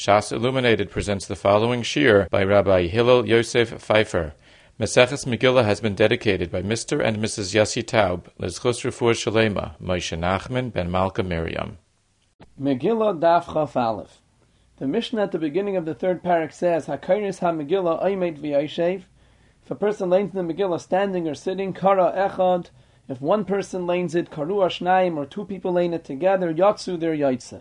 Shas Illuminated presents the following shir by Rabbi Hillel Yosef Pfeiffer. Maseches Megillah has been dedicated by Mr. and Mrs. Yossi Taub, Lizchus Refuah Shalema, Moshe Nachman ben Malka Miriam. Megillah Daf Chaf Aleph. The Mishnah at the beginning of the third parak says, "Hakairis ha Megillah Oymet v'Yoshev." If a person lanes the Megillah standing or sitting, Kara Echad. If one person lanes it, Karu Ashnaim, or two people lane it together, Yatsu their Yaitse.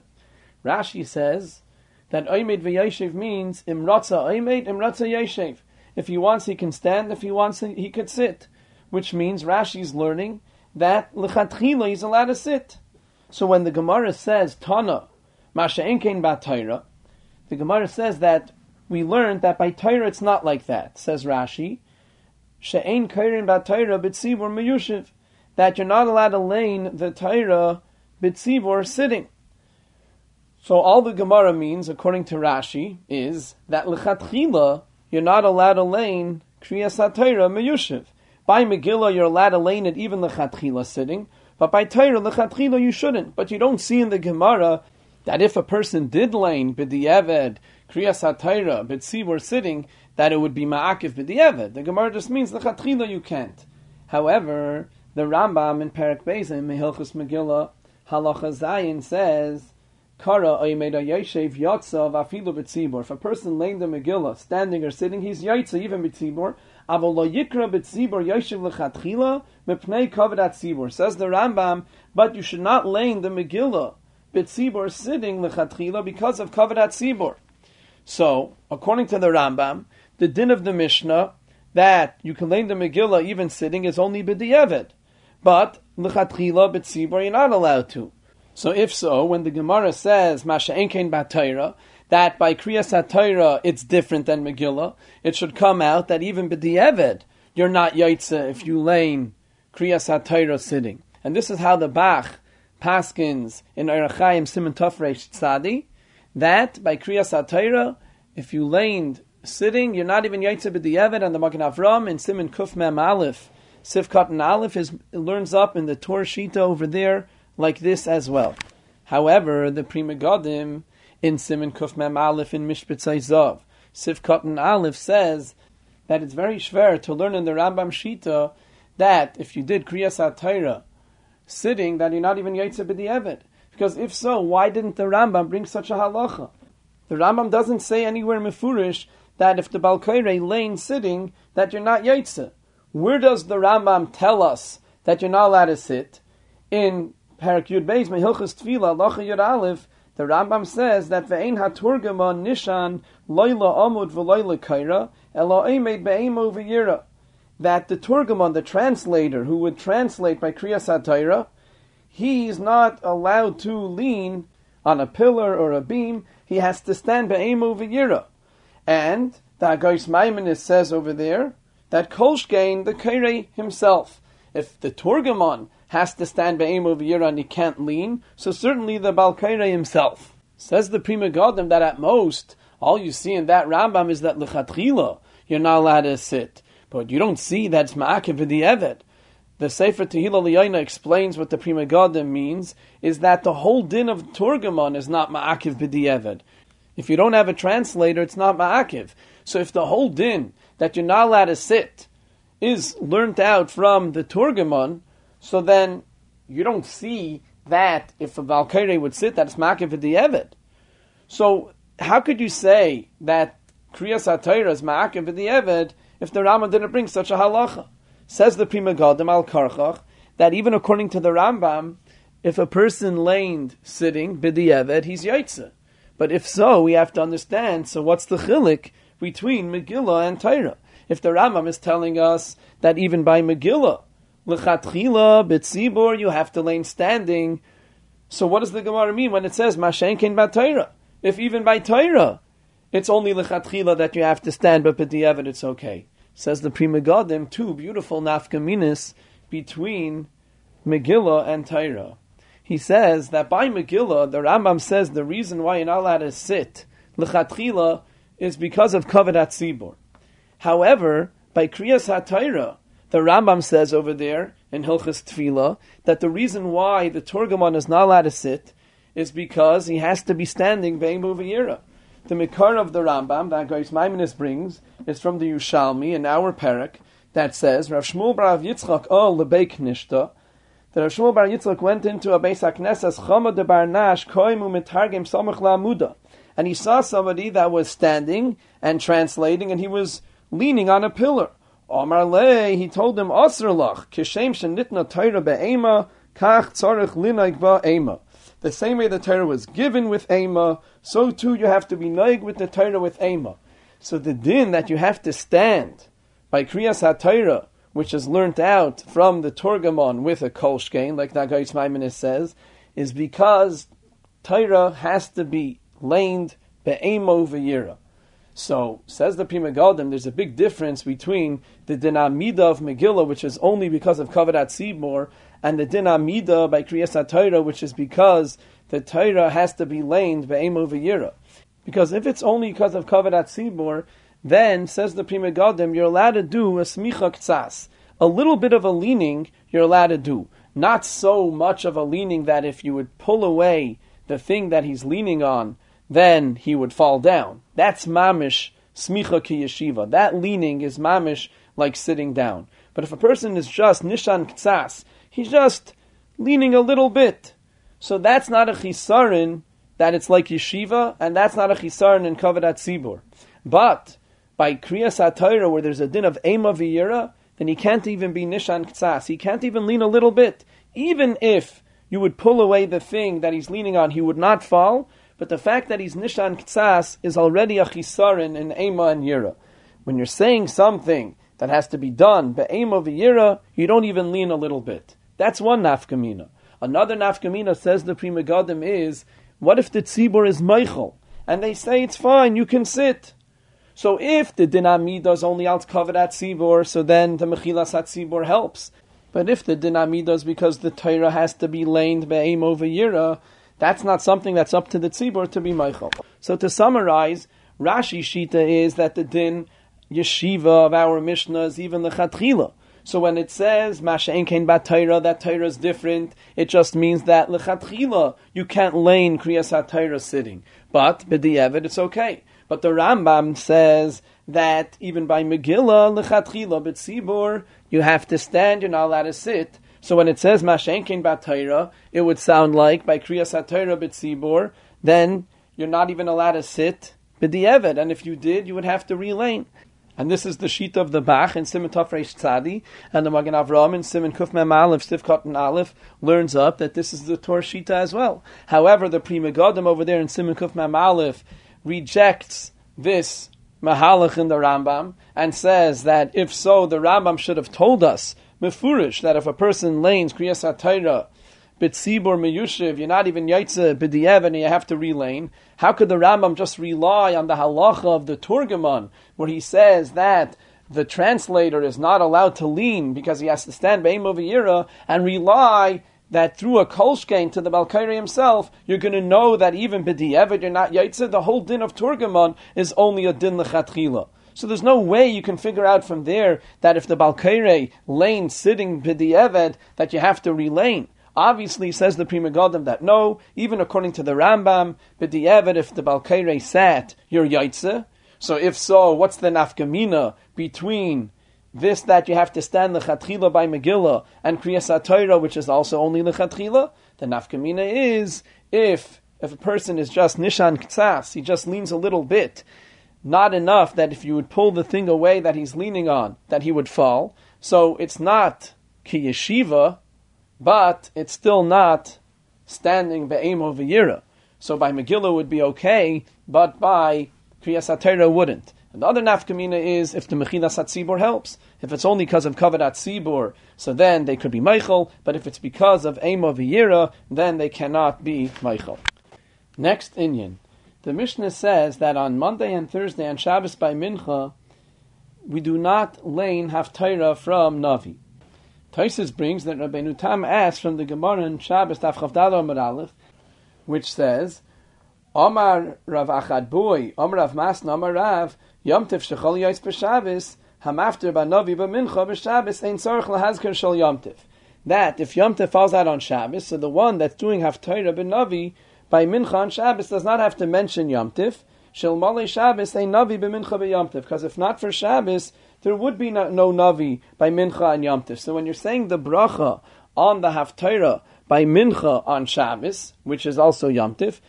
Rashi says that Oymed v'Yoshev means Imratza Oymed, Imratza Yoshev. If he wants, he can stand. If he wants, he could sit. Which means Rashi's learning that L'chatchila he's allowed to sit. So when the Gemara says Tana, Masha Enkein Bat the Gemara says that we learned that by Torah it's not like that. Says Rashi, She'ein Kairin Bat Torah B'tzibur Meyushiv, that you're not allowed to lane the Torah B'tzibur sitting. So all the Gemara means, according to Rashi, is that L'chatchila you're not allowed to lane Kriyas HaTorah Meyushiv. By Megillah you're allowed to lane it even L'chatchila sitting, but by Torah, lechatchila, you shouldn't. But you don't see in the Gemara that if a person did lane b'di'eved, kriyas ha'tayra, b'tzibur sitting, that it would be ma'akiv b'di'eved. The Gemara just means lechatchila you can't. However, the Rambam in Perak Bezim, Mehilchus Megillah, Halacha Zayin says, Kara oimeda yeshev yotza vafilu b'tzibur. If a person laying the Megillah, standing or sitting, he's yotza even b'tzibur. Avol lo yikra b'tzibur yeshev lechatchila mepnei kavadat tzibur. Says the Rambam, but you should not lane the Megillah b'tzibur sitting lechatchila because of kavadat tzibur. So, according to the Rambam, the din of the Mishnah that you can lane the Megillah even sitting is only b'di'evet. But lechatchila b'tzibur you're not allowed to. So if so, when the Gemara says Masha Enkein Batayra, that by Kriyas HaTorah it's different than Megillah, it should come out that even B'di'eved, you're not Yaitse if you lane Kriyas HaTorah sitting. And this is how the Bach paskins in Erachayim Simon Tofresh Tzadi, that by Kriyas HaTorah, if you laned sitting, you're not even Yaitse B'di'eved, and the Magen Avram in Simon Kuf Mem Aleph, Sifkat and Aleph is, learns up in the Torah Shita over there, like this as well. However, the Pri Megadim in Simon Kuf Mem Aleph in Mishpat Zav, Sifkat and Aleph says that it's very schwer to learn in the Rambam Shita that if you did Kriyas HaTorah sitting, that you're not even Yaitze B'di'evet. Because if so, why didn't the Rambam bring such a halacha? The Rambam doesn't say anywhere mefurish that if the Balkaire lane sitting, that you're not Yaitze. Where does the Rambam tell us that you're not allowed to sit? In Parak Yud Beis Mehilchas Tefillah Lacha Yud Aleph, the Rambam says that ve'ein haturgama nishan loyla amud v'loyla kaira elo emed be'emo v'yira. That the Turgamon, the translator, who would translate by Kriya Satira, he's not allowed to lean on a pillar or a beam. He has to stand be'emo v'yira. And the Agais Maimonides says over there that Kolshkein, the Kaire himself, if the Turgamon has to stand be'em over here and he can't lean, so certainly the Balkaira himself. Says the Pri Megadim that at most, all you see in that Rambam is that lechatchila, you're not allowed to sit. But you don't see that's it's ma'akiv the Evet. The Sefer Tehillah Liyayna explains what the Pri Megadim means, is that the whole din of Turgamon is not ma'akiv b'di'evet. If you don't have a translator, it's not ma'akiv. So if the whole din that you're not allowed to sit is learnt out from the Turgamon, so then you don't see that if a Balkaire would sit, that's Makiv. So how could you say that Kriyas HaTorah is Ma'akiv Evid if the Rambam didn't bring such a halacha? Says the Pri Megadim Al Karchach that even according to the Rambam, if a person laned sitting b'di'eved, he's yaitze. But if so, we have to understand. So what's the chilik between Megillah and Torah? If the Rambam is telling us that even by Megillah L'chatchila b'tzibur, you have to lane standing. So what does the Gemara mean when it says mashenkin b'Torah? If even by Torah, it's only l'chatchila that you have to stand, but b'di'evet it's okay. Says the Pri Megadim, two beautiful nafkaminis between Megillah and Torah. He says that by Megillah, the Rambam says the reason why you're not allowed to sit l'chatchila is because of kavadat tzibur. However, by kriyas HaTorah, the Rambam says over there in Hilchas Tefillah that the reason why the Turgamon is not allowed to sit is because he has to be standing Ve'im The Mikar of the Rambam that Gois Maimonides brings is from the Yushalmi in our parak that says Rav Shmuel Bar Yitzchak ol lebeik nishta. That Rav Shmuel Bar Yitzchak went into a Beis HaKnesses Chama de Bar Nash koimu mitargim samach la'amuda and he saw somebody that was standing and translating and he was leaning on a pillar. Omar Le, he told him, Osrlach, kishem shenitna Torah be'ema, kach tzarech ba'ema. The same way the Torah was given with Ema, so too you have to be naig with the Torah with Ema. So the din that you have to stand by Kriyas HaTorah, which is learnt out from the Torgamon with a kolshkein, like Nagayis Maimonides says, is because Torah has to be laned be'emo v'yira. So, says the Pri Megadim, there's a big difference between the dinamida of Megillah, which is only because of Kavadat Sibor, and the dinamida by Kriyas HaTorah, which is because the Torah has to be laned be'emo v'yira. Because if it's only because of Kavadat Sibor, then, says the Pri Megadim, you're allowed to do a smicha ktsas. A little bit of a leaning, you're allowed to do. Not so much of a leaning that if you would pull away the thing that he's leaning on, then he would fall down. That's mamish smicha ki yeshiva. That leaning is mamish like sitting down. But if a person is just nishan ktsas, he's just leaning a little bit. So that's not a chisarin that it's like yeshiva, and that's not a chisarin in kavadat tzibur. But by kriyas atayra, where there's a din of ema v'yira, then he can't even be nishan ktsas. He can't even lean a little bit. Even if you would pull away the thing that he's leaning on, he would not fall but the fact that he's Nishan Ktsas is already a Chisarin in Ema and Yira. When you're saying something that has to be done, Be'ema V'yira, you don't even lean a little bit. That's one nafkamina. Another nafkamina says the Pri Megadim is, what if the tzibur is Meichel? And they say it's fine, you can sit. So if the dinamida is only out covered at tzibur, so then the mechilas at tzibur helps. But if the dinamida is because the Torah has to be laned be'em over yira, that's not something that's up to the tzibur to be Michael. So to summarize, Rashi Shita is that the din yeshiva of our Mishnah is even the chatchila. So when it says Mashain Kain Bat Torah, that Torah is different, it just means that lechatchila you can't lane Kriyas HaTorah sitting. But b'di'evet it's okay. But the Rambam says that even by Megillah lechatchila b'tzibur you have to stand, you're not allowed to sit. So when it says Mashenkin Batayra, it would sound like by Kriyas Hatayra B'tzibor, then you're not even allowed to sit B'di'evet, and if you did, you would have to relane. And this is the sheet of the Bach in Simon Tafresh Tzadi, and the Magen Avram in Simon Kuf Mem Aleph, Stivkot and Aleph, learns up that this is the Torah Shita as well. However, the Prima Megadim over there in Simon Kuf Mem Aleph rejects this Mahalach in the Rambam, and says that if so, the Rambam should have told us mefurish that if a person lanes kriyas hatayra bitzibur meyushiv, you're not even yaitze b'diev and you have to relane. How could the Rambam just rely on the halacha of the Turgaman, where he says that the translator is not allowed to lean because he has to stand be'im over and rely that through a kolshkein to the Balkairi himself, you're going to know that even b'dievet you're not yaitze. The whole din of Turgaman is only a din lechatchila. So there's no way you can figure out from there that if the Balkaire lane sitting b'di'eved, that you have to relane. Obviously, says the Prima Megadim that no, even according to the Rambam, b'di'eved, if the Balkaire sat, you're yaitze. So if so, what's the nafkamina between this that you have to stand the chatchila by Megillah and Kriyas which is also only the chatchila? The nafkamina is if if a person is just nishan ktsas, he just leans a little bit, not enough that if you would pull the thing away that he's leaning on, that he would fall. So it's not ki yeshiva, but it's still not standing be'em over yira. So by Megillah would be okay, but by Kriyas wouldn't. And the other nafkamina is if the Mechilas HaTzibor helps. If it's only because of Kavadat Tzibor, so then they could be Meichel, but if it's because of Aim of then they cannot be Meichel. Next Inyan. The Mishnah says that on Monday and Thursday and Shabbos by Mincha, we do not lane Haftarah from Navi. Taisus brings that Rabbeinu Tam asks from the Gemara in Shabbos Taf Chavdalo Aleph, which says, Omar Rav Achad Boy, Omar Rav Masna, Omar Rav, Yom Tif Shechol Yois B'Shabbos, Hamafter B'Navi B'Mincha B'Shabbos, Ein Tzorach Lahazker Shal Yom Tif. That, if Yom Tif falls out on Shabbos, so the one that's doing Haftarah B'Navi by Mincha on Shabbos does not have to mention Yom Tif Shel Shabbos a Navi b'mincha b'yamtiv. Because if not for Shabbos, there would be no, no Navi by Mincha and Yamtiv. So when you're saying the bracha on the Haftarah by Mincha on Shabbos, which is also Yamtiv,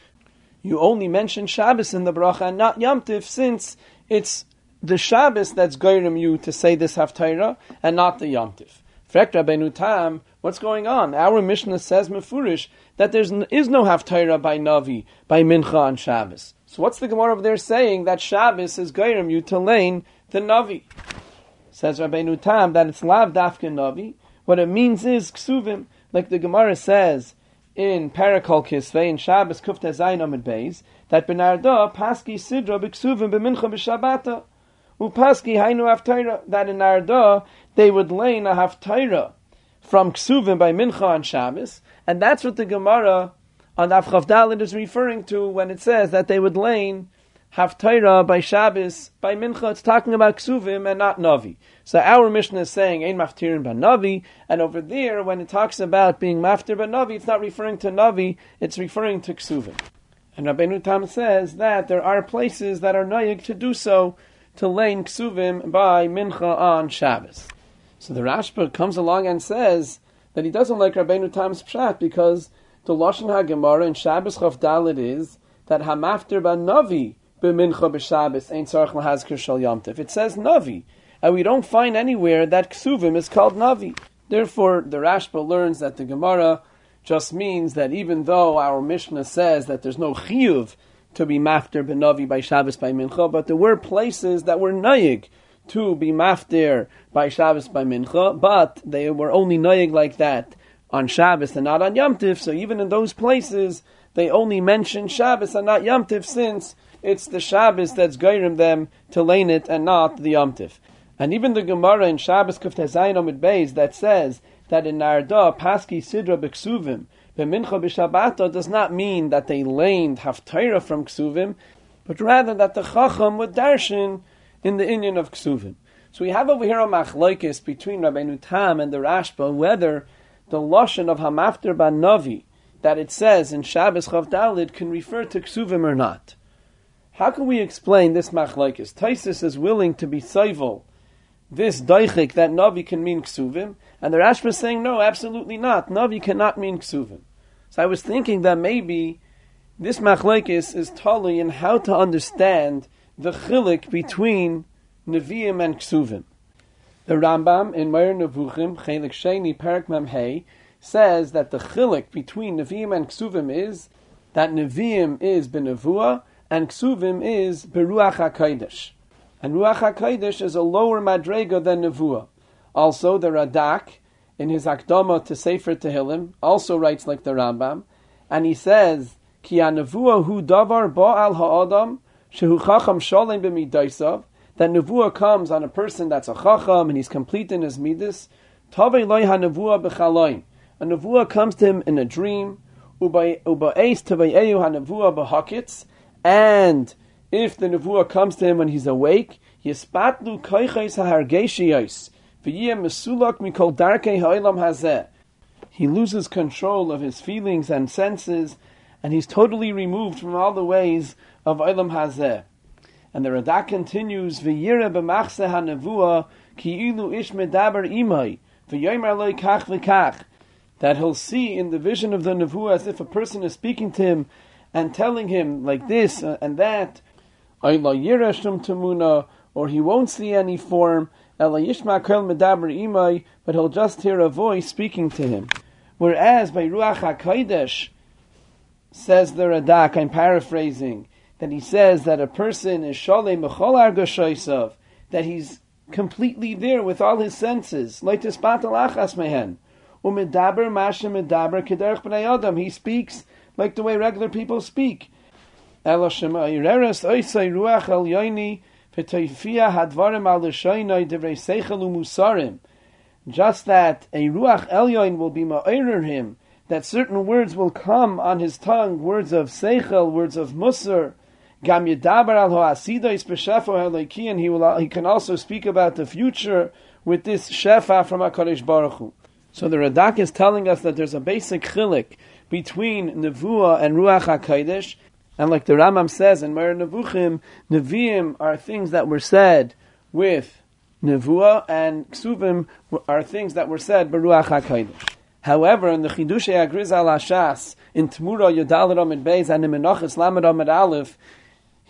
you only mention Shabbos in the bracha and not Yamtiv, since it's the Shabbos that's guiding you to say this Haftarah and not the Yamtiv. Frek Rabbeinu Tam, what's going on? Our Mishnah says Mefurish that there is no Haftarah by Navi, by Mincha on Shabbos. So what's the Gemara over there saying that Shabbos is guiding you to Navi? Says Rabbeinu Tam that it's Lav Dafka Navi. What it means is Ksuvim, like the Gemara says in Parakol Kisvei in Shabbos Kufta Zayin Amid Beis, that Benarda Paski Sidra B'Ksuvim B'Mincha B'Shabbata. Upaski Hainu Haftarah, that in Narda they would lane a Haftarah from Ksuvim by Mincha on Shabbos, and that's what the Gemara on Avchav Dalit is referring to when it says that they would lane Haftarah by Shabbos, by Mincha, it's talking about Ksuvim and not Navi. So our Mishnah is saying, Ein Maftirin ba Navi, and over there, when it talks about being Maftir ba Navi, it's not referring to Navi, it's referring to Ksuvim. And Rabbeinu Tam says that there are places that are Nayig to do so, to lane Ksuvim by Mincha on Shabbos. So the Rashba comes along and says that he doesn't like Rabbeinu Tam's Pshat because the Lashon HaGemara in Shabbos Chav Dalit is that Hamaftir ba Navi b'mincha b'Shabbos ain't tzarich lahazkir shal yomtiv. It says Navi, and we don't find anywhere that ksuvim is called Navi. Therefore, the Rashba learns that the Gemara just means that even though our Mishnah says that there's no chiyuv to be mafter b'Navi by Shabbos by Mincha, but there were places that were nayig to be mafter by Shabbos by Mincha, but they were only nayig like that on Shabbos and not on Yom Tiv. So even in those places, they only mention Shabbos and not Yom Tiv, since it's the Shabbos that's guiding them to lane it and not the Yom Tiv. And even the Gemara in Shabbos Kuftezayin Omid Beis that says that in Narda Paski Sidra B'Ksuvim B'Mincha B'Shabbata does not mean that they laned Haftarah from Ksuvim, but rather that the Chacham would darshan in the Inyan of Ksuvim. So we have over here a machlokes between Rabbeinu Tam and the Rashba whether the lashon of Hamafter Ban Navi that it says in Shabbos Chav Dalid can refer to Ksuvim or not. How can we explain this machlokes? Taisus is willing to be soivel this daichik that Navi can mean ksuvim, and the Rashba is saying no, absolutely not. Navi cannot mean ksuvim. So I was thinking that maybe this machlekes is totally in how to understand the chilik between Nevi'im and ksuvim. The Rambam in Moreh Nevuchim, Chelik Sheni Perak Memhei, says that the chilik between Nevi'im and ksuvim is that Nevi'im is benavua and ksuvim is beruach hakodesh. And Ruach HaKodesh is a lower madrega than Nevuah. Also, the Radak, in his Akdama to Sefer Tehillim, also writes like the Rambam, and he says, Ki hu davar ba'al ha'adam, shehu chacham sholem b'midaisav, that Nevuah comes on a person that's a chacham and he's complete in his midas, tavei loy ha-nevuah b'chaloim. A Nevuah comes to him in a dream, uba'es tavei ha-nevuah b'hakitz, and if the nevuah comes to him when he's awake, yispatlu koiches hahargeshiyos, v'yeh mesulak mikol darkei ha'olam hazeh. He loses control of his feelings and senses, and he's totally removed from all the ways of olam hazeh. And the Radak continues, v'yire b'machse ha-nevuah ki ilu ish medaber imai, v'yomer loy kach v'kach, that he'll see in the vision of the nevuah as if a person is speaking to him and telling him like this uh, and that, or he won't see any form, but he'll just hear a voice speaking to him. Whereas by Ruach HaKodesh, says the Radak, I'm paraphrasing, that he says that a person is Shalem Mechol that he's completely there with all his senses, He speaks like the way regular people speak. Just that a Ruach Elyoin will be ma'orer him, that certain words will come on his tongue, words of Seichel, words of Musar, Gam Yedaber al Hoasidois B'Shefo and he will he can also speak about the future with this Shefa from HaKadosh Baruch Hu. So the Radak is telling us that there's a basic chilik between Nevuah and Ruach HaKodesh, And like the Rambam says in Moreh Nevuchim, Nevi'im are things that were said with Nevuah, and Ksuvim are things that were said Baruach HaKadosh. However, in the Chidushei Agriz al Ashas, in Tmura Yodal Ramid Beis and in Menachas Lamed Amid Aleph,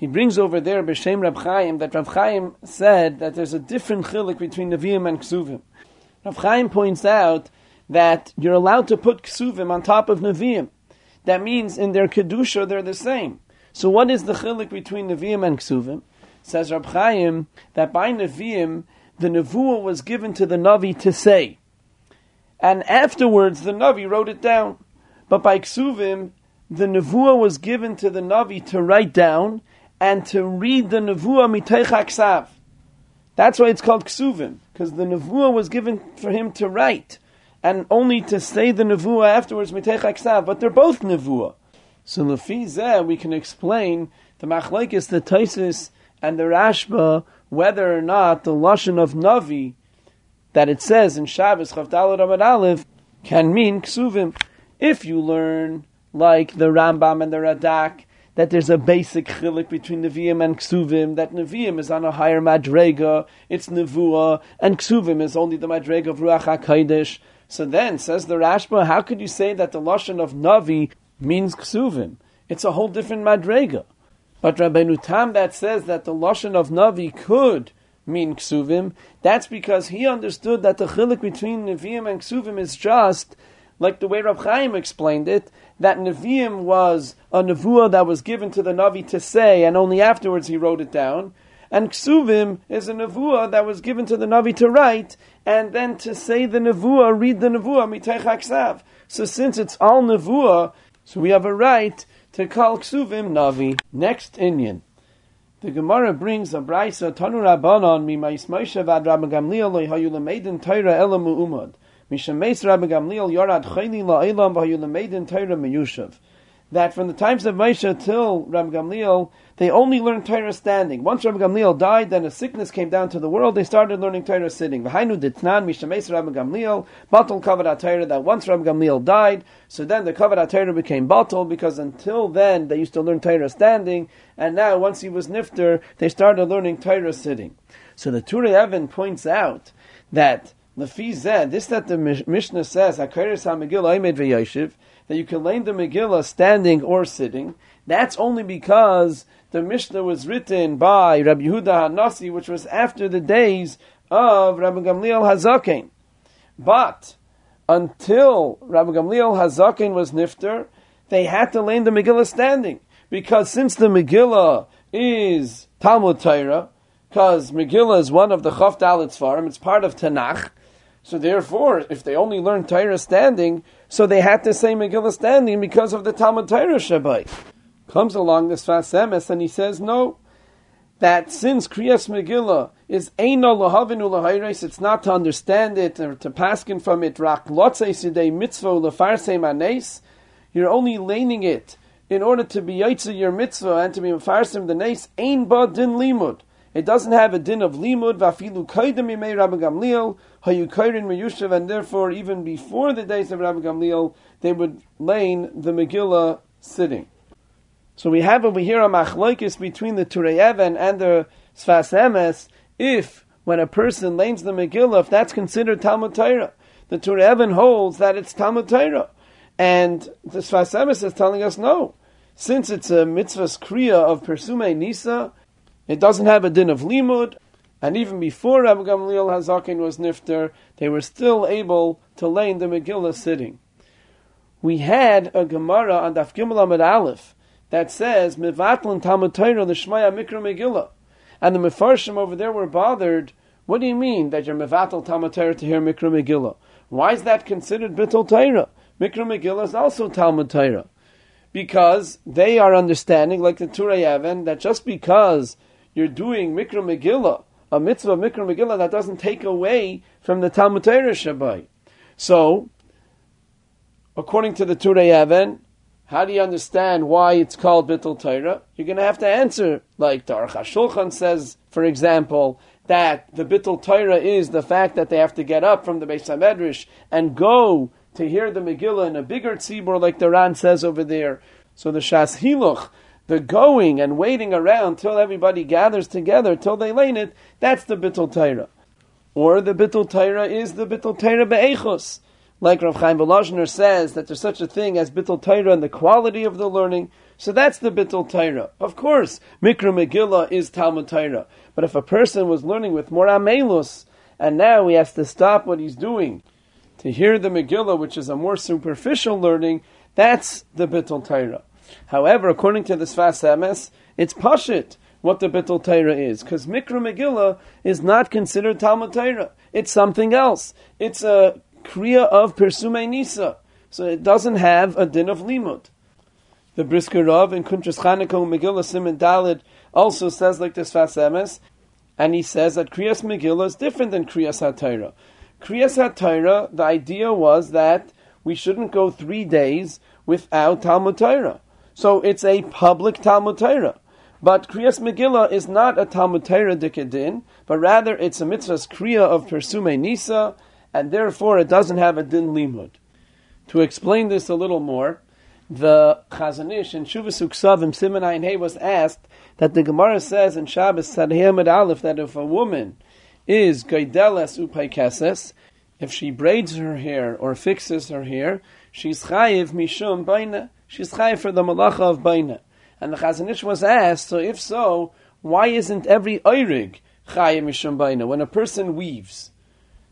he brings over there B'Shem Rab Chaim that Rab Chaim said that there's a different chilik between Nevi'im and Ksuvim. Rab Chaim points out that you're allowed to put Ksuvim on top of Nevi'im. That means in their Kedusha they're the same. So what is the chilik between Nevi'im and Ksuvim? Says Rab Chaim that by Nevi'im, the Nevuah was given to the Navi to say and afterwards the Navi wrote it down. But by Ksuvim, the Nevuah was given to the Navi to write down and to read the Nevuah Miteich Aksav. That's why it's called Ksuvim, because the Nevuah was given for him to write, and only to say the Nevuah afterwards Miteich Aksav, but they're both Nevuah. So Lefi we can explain the Machlaikis, the Taisis, and the Rashba, whether or not the Lashon of Navi that it says in Shabbos Chavdalad Amad Aleph can mean ksuvim. If you learn, like the Rambam and the Radak, that there's a basic chilik between Nevi'im and Ksuvim, that Nevi'im is on a higher Madrega, it's Nevuah, and Ksuvim is only the Madrega of Ruach HaKodesh. So then, says the Rashba, how could you say that the Lashon of Navi means Ksuvim? It's a whole different Madrega. But Rabbeinu Tam that says that the Lashon of Navi could mean ksuvim. That's because he understood that the chilik between neviim and ksuvim is just like the way Rav Chaim explained it, that Nevi'im was a nevuah that was given to the Navi to say, and only afterwards he wrote it down. And Ksuvim is a nevuah that was given to the Navi to write, and then to say the nevuah, read the nevuah, mitech. So since it's all nevuah, so we have a right to call Ksuvim Navi. Next Inyan. The Gemara brings a brisa Tanu Rabbanon mi Moshe vad Rabbi Gamliel lo hayu Torah elamu umad. Mishameis Rabbi Gamliel yorad la'ilam that from the times of Moshe till Rabbi Gamliel, they only learned Torah standing. Once Rabbi Gamliel died, then a sickness came down to the world, they started learning Torah sitting. V'hainu ditnan mishames Rabbi Gamliel, batal kavod Torah, that once Rabbi Gamliel died, so then the kavod Torah became batal, because until then they used to learn Torah standing, and now once he was nifter, they started learning Torah sitting. So the Turei Even points out that Lefi this that the Mishnah says, HaMegillah that you can learn the Megillah standing or sitting, that's only because the Mishnah was written by Rabbi Yehuda HaNasi, which was after the days of Rabbi Gamliel Hazaken. But until Rabbi Gamliel Hazaken was nifter, they had to learn the Megillah standing. Because since the Megillah is Talmud Torah, because Megillah is one of the Chav Dalit Svarim, it's part of Tanakh, so therefore, if they only learned Torah standing, so they had to say Megillah standing because of the Talmud Torah Shabbat. Comes along this Sfas Emes and he says no, that since Kriyas Megillah is Eino Lahavinu Lahayres, it's not to understand it or to paskin from it, Rak Sidei Mitzvah Lefarsei Manes, you're only laning it in order to be Yaitza your mitzvah and to be Mefarsim the Nes, Ein Ba Din Limud. It doesn't have a din of limud, vafilu kaidem yimei Rabbi Gamliel, hayu kairin meyushav, and therefore even before the days of Rabbi Gamliel, they would lane the Megillah sitting. So we have over here a machlokes between the Turei Even and the Sfas Emes, if when a person lanes the Megillah, if that's considered Talmud Torah. The Turei Even holds that it's Talmud Torah. And the Sfas Emes is telling us no. Since it's a mitzvah's kriya of Persume Nisa, it doesn't have a din of limud, and even before Rabbi Gamliel Hazakin was nifter, they were still able to lay in the Megillah sitting. We had a Gemara on Daf Gimel Aleph that says Mivatlin Talmud Torah l'Shmaya Mikra Megillah, and the Mefarshim over there were bothered. What do you mean that you're Mivatel Talmud Torah to hear Mikra Megillah? Why is that considered Bittul Torah? Mikra Megillah is also Talmud Torah because they are understanding, like the Turei Even, that just because you're doing Mikra Megillah, a mitzvah Mikra Megillah that doesn't take away from the Talmud Torah Shabbai. So, according to the Turei Even, how do you understand why it's called Bittul Torah? You're going to have to answer, like the Aruch HaShulchan says, for example, that the Bittul Torah is the fact that they have to get up from the Beis HaMedrash and go to hear the Megillah in a bigger tzibur, like the Ran says over there. So the Shas Hiluch The going and waiting around till everybody gathers together, till they learn it, that's the Bittul Torah. Or the Bittul Torah is the Bittul Torah Be'echos. Like Rav Chaim Volozhiner says that there's such a thing as Bittul Torah and the quality of the learning. So that's the Bittul Torah. Of course, Mikra Megillah is Talmud Torah. But if a person was learning with more Amelus, and now he has to stop what he's doing to hear the Megillah, which is a more superficial learning, that's the Bittul Torah. However, according to the Sfas Emes, it's Pashit what the Bittul Torah is, because Mikra Megillah is not considered Talmud Torah. It's something else. It's a Kriya of Persume Nisa. So it doesn't have a din of Limud. The Brisker Rav in Kuntras Chanukah Megillah Simon Dalid also says like this Sfas Emes, and he says that Kriyas Megillah is different than Kriyas HaTorah. Kriyas HaTorah, the idea was that we shouldn't go three days without Talmud Torah. So it's a public Talmud Torah. But Kriyas Megillah is not a Talmud Torah dikadin, but rather it's a mitzvah's Kriya of Persume Nisa, and therefore it doesn't have a din limud. To explain this a little more, the Chazon Ish in Shuvas Uksavim Simon Ein Hey was asked that the Gemara says in Shabbos Sadhiyamid Aleph that if a woman is Gaideles Upaikeses, if she braids her hair or fixes her hair, she's chayiv mishum baina. She's chayiv for the malacha of baina. And the Chazon Ish was asked, so if so, why isn't every oirig chayiv mishum baina? When a person weaves,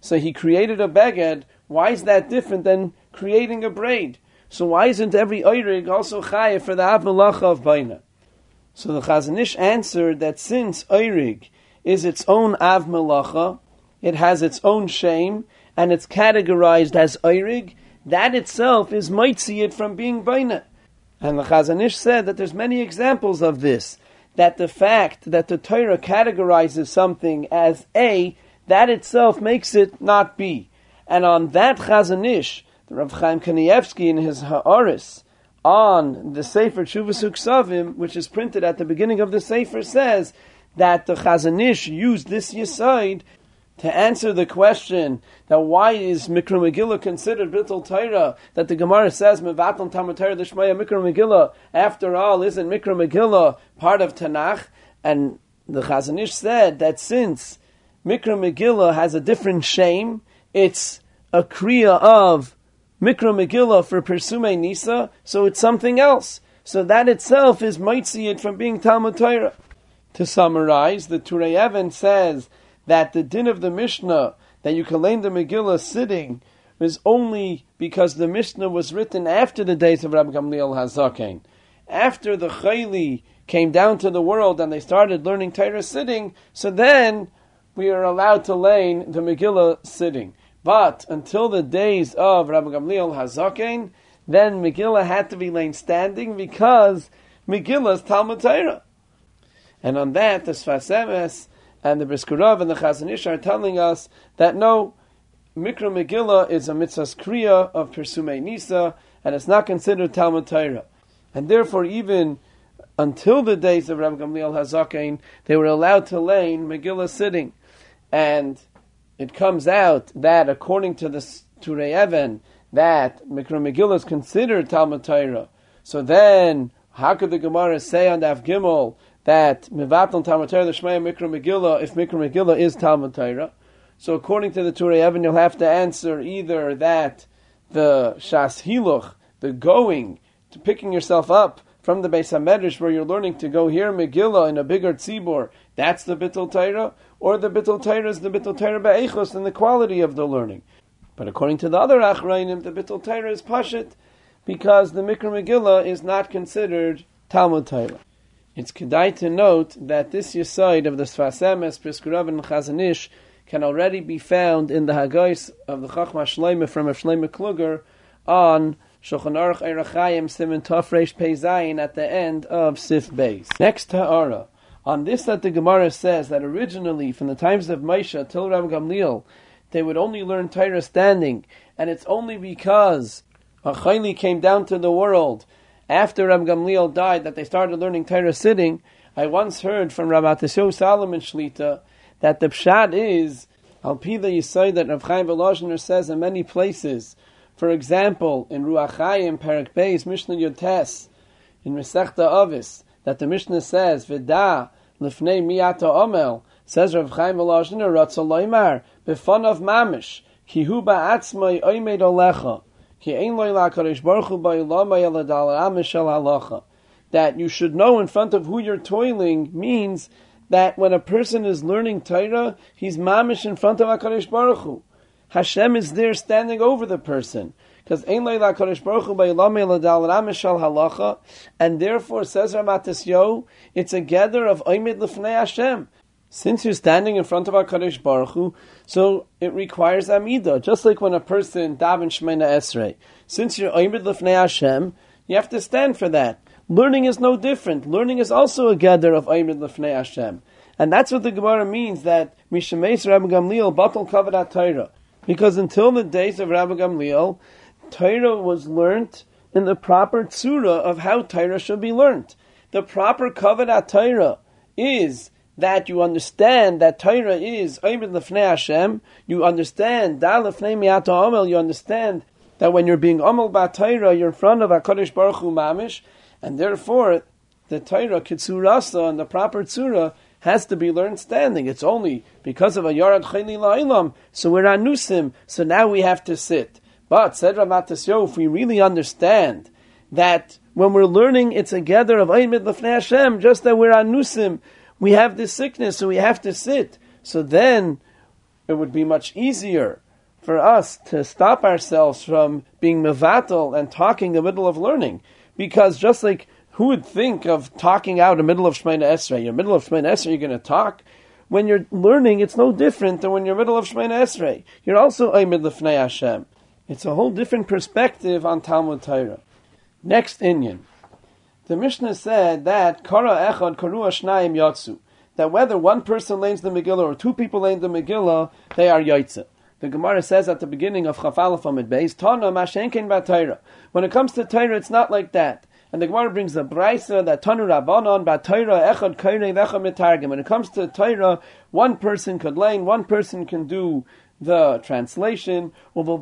so he created a beged. Why is that different than creating a braid? So why isn't every oirig also chayiv for the av malacha of baina? So the Chazon Ish answered that since oirig is its own av malacha, it has its own shame, and it's categorized as oirig, that itself is might see it from being baina. And the Chazon Ish said that there's many examples of this. That the fact that the Torah categorizes something as A, that itself makes it not B. And on that Chazon Ish, the Rav Chaim Kanievsky in his Ha'aris, on the Sefer Shuvas Savim, which is printed at the beginning of the Sefer, says that the Chazon Ish used this Yisaid to answer the question that why is Mikra Megillah considered Bittul Torah, that the Gemara says Mevatel Talmud Torah Shmaya Mikra Megillah. After all, isn't Mikra Megillah part of Tanakh? And the Chazon Ish said that since Mikra Megillah has a different shame, it's a kriya of Mikra Megillah for Persume Nisa, so it's something else. So that itself is might see it from being Talmud Torah. To summarize, the Turei Even says that the din of the Mishnah that you can learn the Megillah sitting is only because the Mishnah was written after the days of Rabbi Gamliel Hazaken. After the Chayli came down to the world and they started learning Torah sitting, so then we are allowed to learn the Megillah sitting. But until the days of Rabbi Gamliel Hazaken, then Megillah had to be learned standing because Megillah is Talmud Torah. And on that, the Sfas Emes and the Brisker Rav and the Chazon Ish are telling us that no, Mikra Megillah is a mitzvah's kriya of Persume Nisa, and it's not considered Talmud Torah. And therefore, even until the days of Rabbi Gamliel Hazaken, they were allowed to lane Megillah sitting. And it comes out that according to the Turei Even, that Mikra Megillah is considered Talmud Torah. So then, how could the Gemara say on Daf Gimel that Mivatal Talmud Torah, the Shmaya Mikra Megillah, if Mikra Megillah is Talmud Torah? So according to the Turei Even, you'll have to answer either that the Shas Hiluch, the going, to picking yourself up from the Beis Hamedrash where you're learning to go hear Megillah in a bigger tzibor, that's the Bittul Torah, or the Bittul Torah is the Bittul Torah Be'echos and the quality of the learning. But according to the other Achrayim, the Bittul Torah is Pashit, because the Mikra Megillah is not considered Talmud Torah. It's kedai to note that this Yisoid of the Sfas Emes, Brisker Rav, and Chazon Ish can already be found in the Hagais of the Chachma Shleime from Shleime Kluger on Shulchan Aruch Erachayim Simon Tofresh Peizayin at the end of Sif Beis. Next Ha'ara. On this that the Gemara says that originally, from the times of Maisha till Rabbi Gamliel, they would only learn Torah standing, and it's only because a Chayli came down to the world after Rabbi Gamliel died that they started learning Torah sitting. I once heard from Rabbi Tisho Salomon Shlita that the pshat is Al Pida Yisai that Rav Chaim Volozhiner says in many places. For example, in Ruach Chaim, Parak Beis, Mishnah Yotes, in Masechta Avis, that the Mishnah says, Vida lifnei miyata omel, says Rav Chaim Volozhin, Ratzaloimar, befon of mamish, ki hu ba'atzmai oimed olecha, That you should know in front of who you're toiling means that when a person is learning Torah, he's mamish in front of HaKadosh Baruch Hu. Hashem is there standing over the person. Because Ein Leila Kodesh Baruch Hu Halacha, and therefore says Ramatis Yo, it's a gather of Oimid Lefnei Hashem. Since you're standing in front of HaKadosh Baruch Hu, so it requires Amida. Just like when a person daven Shemena Esrei. Since you're Oimid Lefnei Hashem, you have to stand for that. Learning is no different. Learning is also a gather of Oimid Lefnei Hashem. And that's what the Gemara means that Mishameis Rabbi Gamliel Batal Kavadat Torah. Because until the days of Rabbi Gamliel, Torah was learnt in the proper tzura of how Torah should be learnt. The proper kavod Torah is that you understand that Torah is Oibid Lefnei Hashem. You understand Da Lefnei Miata Omel. You understand that when you're being Omel Ba Torah, you're in front of Hakadosh Baruch Hu Mamish, and therefore the Torah Kitsurasa and the proper tzura has to be learned standing. It's only because of a Yarad Chayli La'ilam, so we're anusim, so now we have to sit. But, said Ramatasyo, if we really understand that when we're learning, it's a gather of Aymid Lefnei Hashem, just that we're anusim, we have this sickness, so we have to sit. So then, it would be much easier for us to stop ourselves from being mevatel and talking in the middle of learning. Because just like who would think of talking out in the middle of Shemana Esrei? You're middle of Shemana Esrei, you're going to talk. When you're learning, it's no different than when you're middle of Shemana Esrei. You're also Aymid Lefnei Hashem. It's a whole different perspective on Talmud Torah. Next Inyan. The Mishnah said that Kara Echad Karua Shnayim Yatsu. That whether one person lanes the Megillah or two people lane the Megillah, they are Yaitze. The Gemara says at the beginning of Chafalaf Amid Beis, Tana Mashenkin Batayra. When it comes to Torah, it's not like that. And the Gemara brings the Braisa that Tanu Rabbanon Batayra Echad Kairei Vechad Mitargim. When it comes to Torah, one person could lane, one person can do the translation. You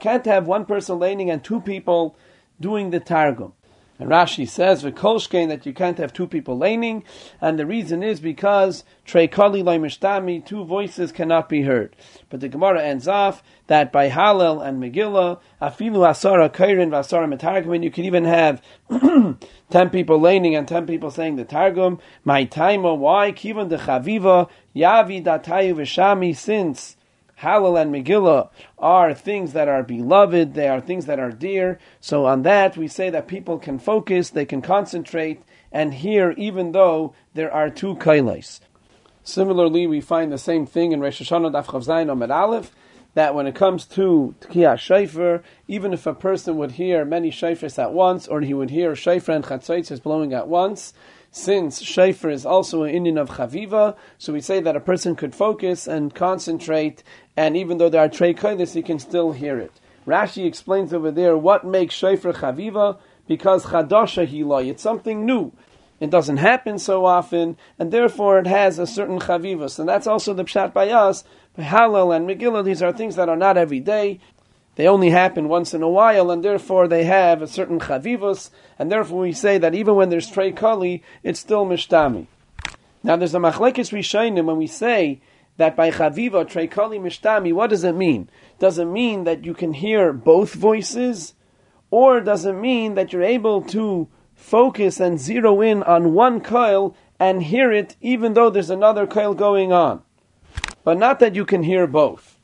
can't have one person laning and two people doing the targum. And Rashi says the v'kolshkein that you can't have two people laning, and the reason is because treikali leimishtami, two voices cannot be heard. But the Gemara ends off that by Hallel and Megillah, afilu asara kairin v'asara metargum, you can even have ten people laning and ten people saying the targum. My taima, why kivan de chaviva yavi datayu v'shami since Hallel and Megillah are things that are beloved, they are things that are dear. So on that we say that people can focus, they can concentrate, and hear even though there are two kailas. Similarly, we find the same thing in Rosh Hashanah Daf Chav Zayin Amid Aleph, that when it comes to Tkiyah Shaifer, even if a person would hear many Shaifers at once, or he would hear Shaifer and Chatzaitzes blowing at once, since Shaifer is also an Inyan of Chaviva, so we say that a person could focus and concentrate, and even though there are Trey Kailis, he can still hear it. Rashi explains over there what makes Shaifer Chaviva, because Chadasha Hilai, it's something new. It doesn't happen so often, and therefore it has a certain chavivus. And that's also the pshat by us. By Hallel and Megillah, these are things that are not every day. They only happen once in a while, and therefore they have a certain chavivus, and therefore we say that even when there's trey kali, it's still mishtami. Now there's a machlekes rishonim when we say that by chaviva trey kali mishtami, what does it mean? Does it mean that you can hear both voices, or does it mean that you're able to focus and zero in on one coil and hear it even though there's another coil going on? But not that you can hear both.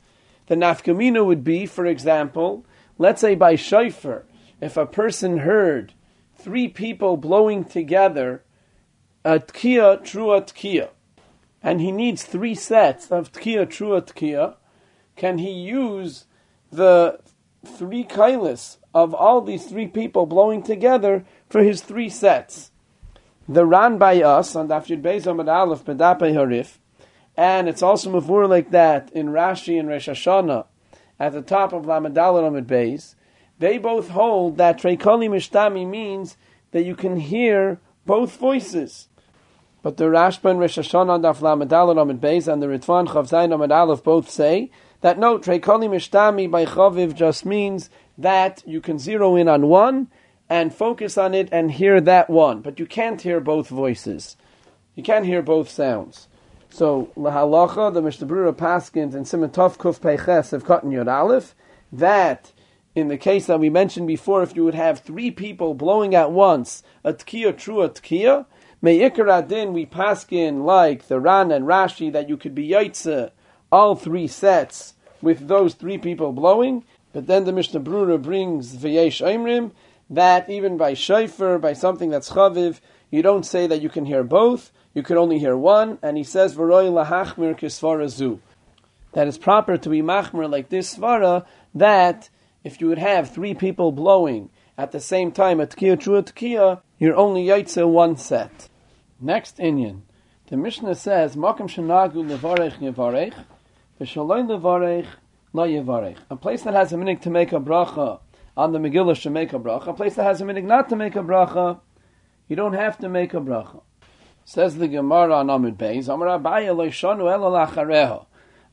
The nafkamina would be, for example, let's say by shofar, if a person heard three people blowing together a tkiya, trua tkiya, and he needs three sets of tkiya, trua tkiya, can he use the three kailis of all these three people blowing together for his three sets? The Ran by us on Daf Yud Beis Amad Aleph Bedape Harif and it's also mavur like that in Rashi and Rosh Hashanah at the top of Lamadal Amid Beis. They both hold that Treikoli Mishtami means that you can hear both voices. But the Rashba and Rosh Hashanah Daf Lamadal Amid Beis and the Ritvan Chav Zayin Amid Aleph both say that no, Treikoli Mishtami by Chaviv just means that you can zero in on one and focus on it and hear that one, but you can't hear both voices. You can't hear both sounds. So lahalacha, the Mishnah Berurah Paskins and Simatov Kuf Peiches of Cotton Yod Aleph, that in the case that we mentioned before, if you would have three people blowing at once, a tkiya, true a tkiya, me'ikar adin, we paskin like the Ran and Rashi that you could be yaitze all three sets with those three people blowing, but then the Mishnah Berurah brings v'yesh Aimrim, that even by shayfer, by something that's chaviv, you don't say that you can hear both, you can only hear one, and he says kisvara zu. That it's proper to be machmir like this svara, that if you would have three people blowing at the same time a tkiya true tkiya, you're only yaitze one set. Next Inyan. The Mishnah says, Makam shenagu levarech yevarech, v'shaloi levarech la yevarech. A place that has a minig to make a bracha on the Megillah should make a bracha. A place that has a minig not to make a bracha, you don't have to make a bracha. Says the Gemara on Amud Beis, Amar Abaye loishanu ela lachareho.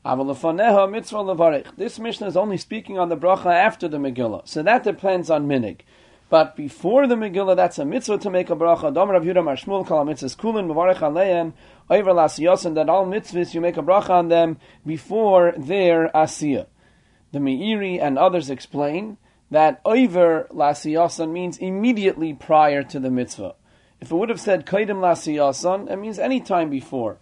Avalafaneho mitzvah levarich. This Mishnah is only speaking on the bracha after the Megillah, so that depends on minig. But before the Megillah, that's a mitzvah to make a bracha. Dom Rav Yehuda Marshmul kol mitzvahs kulin mevarech aleim over lasiyosan that all mitzvahs you make a bracha on them before their asiyah. The Meiri and others explain that over lasiyosan means immediately prior to the mitzvah. If it would have said kaidim lasiyosan, it means any time before.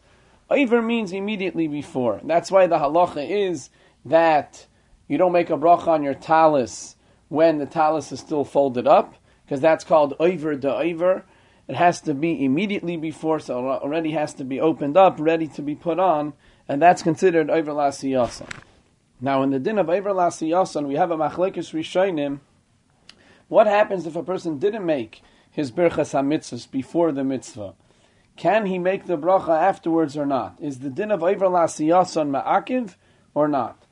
Iver means immediately before. That's why the halacha is that you don't make a bracha on your talis when the talis is still folded up, because that's called Iver de Iver. It has to be immediately before, so it already has to be opened up, ready to be put on, and that's considered Iver Lasiyasan. Now, in the din of Iver Lasiyasan, we have a machlekes rishonim. What happens if a person didn't make his birchas hamitzvahs before the mitzvah? Can he make the bracha afterwards or not? Is the din of Iver Lasiyasan ma'akiv or not?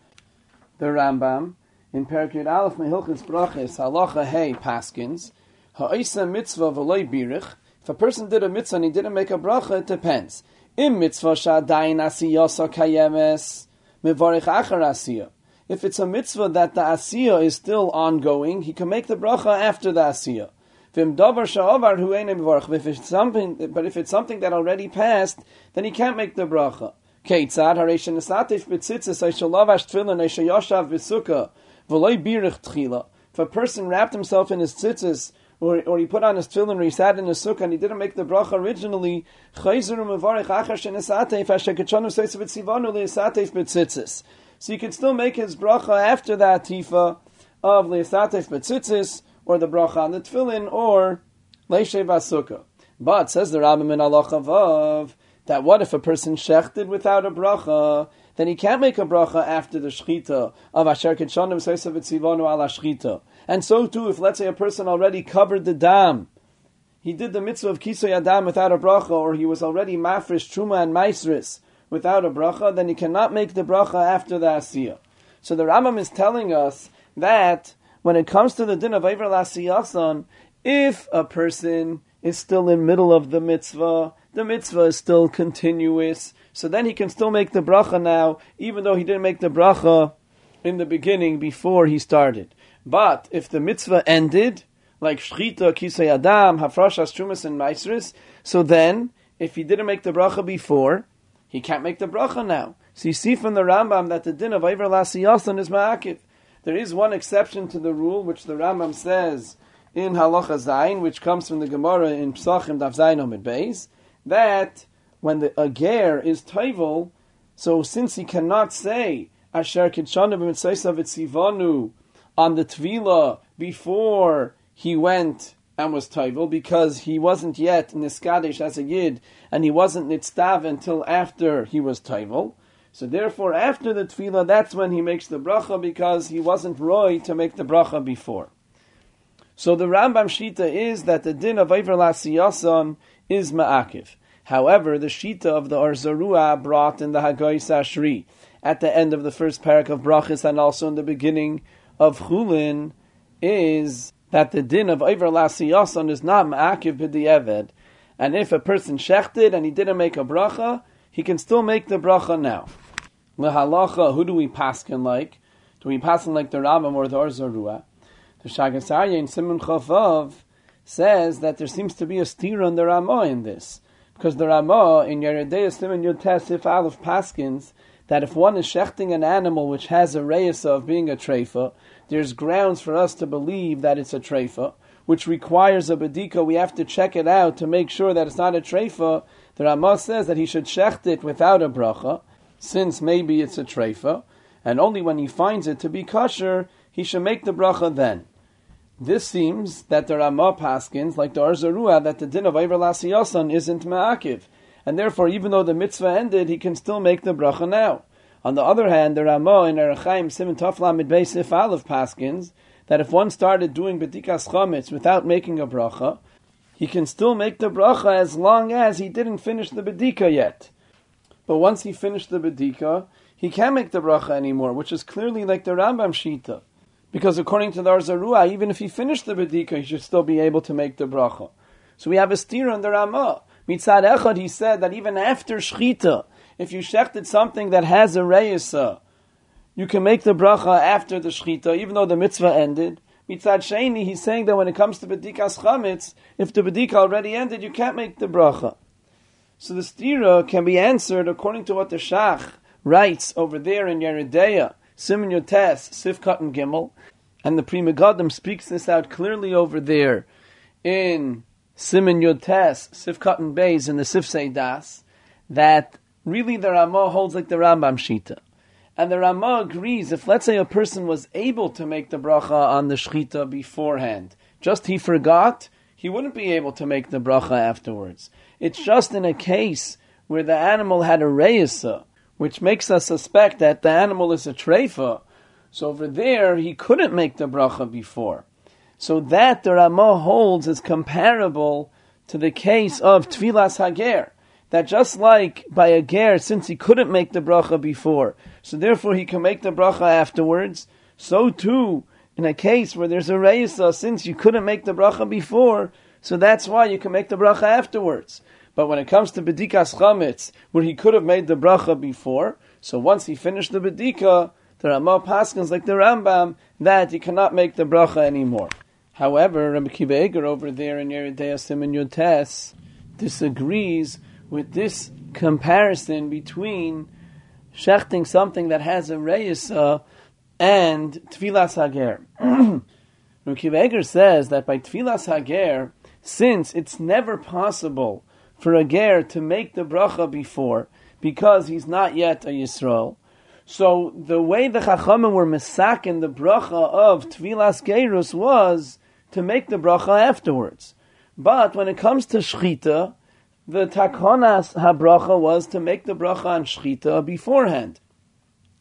The Rambam in Perikid Aleph Mehilchis Brachis Halacha Hey Paskins Ha'isa Mitzvah V'loy Birich. If a person did a mitzvah and he didn't make a bracha, it depends. Im mitzvah shadayin asiyasa kayemes mevarich achar asiyah. If it's a mitzvah that the asiyah is still ongoing, he can make the bracha after the asiyah. If it's something, but if it's something that already passed, then he can't make the bracha. Birich tchila. If a person wrapped himself in his tzitzis, or, or he put on his tefillin, or he sat in his sukkah, and he didn't make the bracha originally. So you can still make his bracha after that tifa of leesateif betzitzis, or the bracha on the tefillin, or leishev asukah. But says the Rambam in Allah Chavav that what if a person shechted without a bracha, then he can't make a bracha after the shchita of asher kitshanim seisav etzivonu ala shchita. And so too, if let's say a person already covered the dam, he did the mitzvah of kisoy adam without a bracha, or he was already mafresh truma and maisris without a bracha, then he cannot make the bracha after the asiyah. So the Rambam is telling us that when it comes to the din of Eiver Lasiyasan, if a person is still in middle of the mitzvah, the mitzvah is still continuous, so then he can still make the bracha now, even though he didn't make the bracha in the beginning before he started. But if the mitzvah ended, like shchita, kisay adam, hafrashas, trumas, and maisris, so then, if he didn't make the bracha before, he can't make the bracha now. So you see from the Rambam that the din of Eiver Lasiyasan is ma'akiv. There is one exception to the rule, which the Rambam says in Halacha Zayin, which comes from the Gemara in Psachim Daf Zayin Omid Beis, that when the a ger is toivel, so since he cannot say Asher Kitshanu b'mitzaysav etzivanu on the tvila before he went and was toivel, because he wasn't yet niskadesh as a yid, and he wasn't nitztav until after he was toivel, so therefore, after the tefillah, that's when he makes the bracha because he wasn't roy to make the bracha before. So the Rambam Shita is that the din of Iver Lasiyasan is ma'akiv. However, the Shita of the Ohr Zarua brought in the Hagahos Asheri at the end of the first parak of Brachis and also in the beginning of Chulin is that the din of Iver Lasiyasan is not ma'akiv b'di'eved. And if a person shechted and he didn't make a bracha, he can still make the bracha now. Lehalacha, who do we paskin like? Do we paskin like the Rambam or the Ohr Zarua? The Shagas Aryeh in Simon Chavav says that there seems to be a steer on the Ramah in this. Because the Ramah in Yeridei Simon Yud Tesif Aleph Paskins, that if one is shechting an animal which has a reyes of being a treifa, there's grounds for us to believe that it's a treifa, which requires a bedika. We have to check it out to make sure that it's not a treifa. The Ramah says that he should shecht it without a bracha, since maybe it's a treifa, and only when he finds it to be kosher, he should make the bracha then. This seems that the Ramah paskins, like the Ohr Zarua, that the din of Iver Lasiyasan isn't ma'akiv, and therefore, even though the mitzvah ended, he can still make the bracha now. On the other hand, the Ramah in Orach Chaim Simon Tafla Midbei Sif Aleph paskins, that if one started doing Bedikas Chametz without making a bracha, he can still make the bracha as long as he didn't finish the Bedika yet. But once he finished the Bedika, he can't make the bracha anymore, which is clearly like the Rambam Shita. Because according to the Ohr Zarua, even if he finished the Bedika, he should still be able to make the bracha. So we have a steer on the Ramah. Mitzad Echad, he said that even after Shchita, if you shechted something that has a reyesa, you can make the bracha after the Shchita, even though the mitzvah ended. Mitzad Sheni, he's saying that when it comes to Bedikas Chametz, if the Bedika already ended, you can't make the bracha. So the stira can be answered according to what the Shach writes over there in Yeridea, Simon Yotes, Sifkat and Gimel, and the Pri Megadim speaks this out clearly over there in Simon Yotes, Sifkat and Beis, in the Sif Das, that really the Ramah holds like the Rambam Shita. And the Ramah agrees if, let's say, a person was able to make the bracha on the Shchita beforehand, just he forgot, he wouldn't be able to make the bracha afterwards. It's just in a case where the animal had a reisa, which makes us suspect that the animal is a treifa. So over there, he couldn't make the bracha before. So that the Ramah holds is comparable to the case of Tfilas Hager. That just like by a ger, since he couldn't make the bracha before, so therefore he can make the bracha afterwards, so too, in a case where there's a reisa, since you couldn't make the bracha before, so that's why you can make the bracha afterwards. But when it comes to Bedikas Chametz, where he could have made the bracha before, so once he finished the Bedika, the Ramah Paskins, like the Rambam, that he cannot make the bracha anymore. However, Rabbi Akiva over there in Yeridea Simon Yotes disagrees with this comparison between shechting something that has a reisa and tfilas hager. Rabbi Akiva says that by tfilas hager, since it's never possible for a ger to make the bracha before because he's not yet a Yisrael. So the way the Chachamim were in the bracha of Tvilas Gerus was to make the bracha afterwards. But when it comes to Shchita, the Takonas HaBracha was to make the bracha on Shchita beforehand.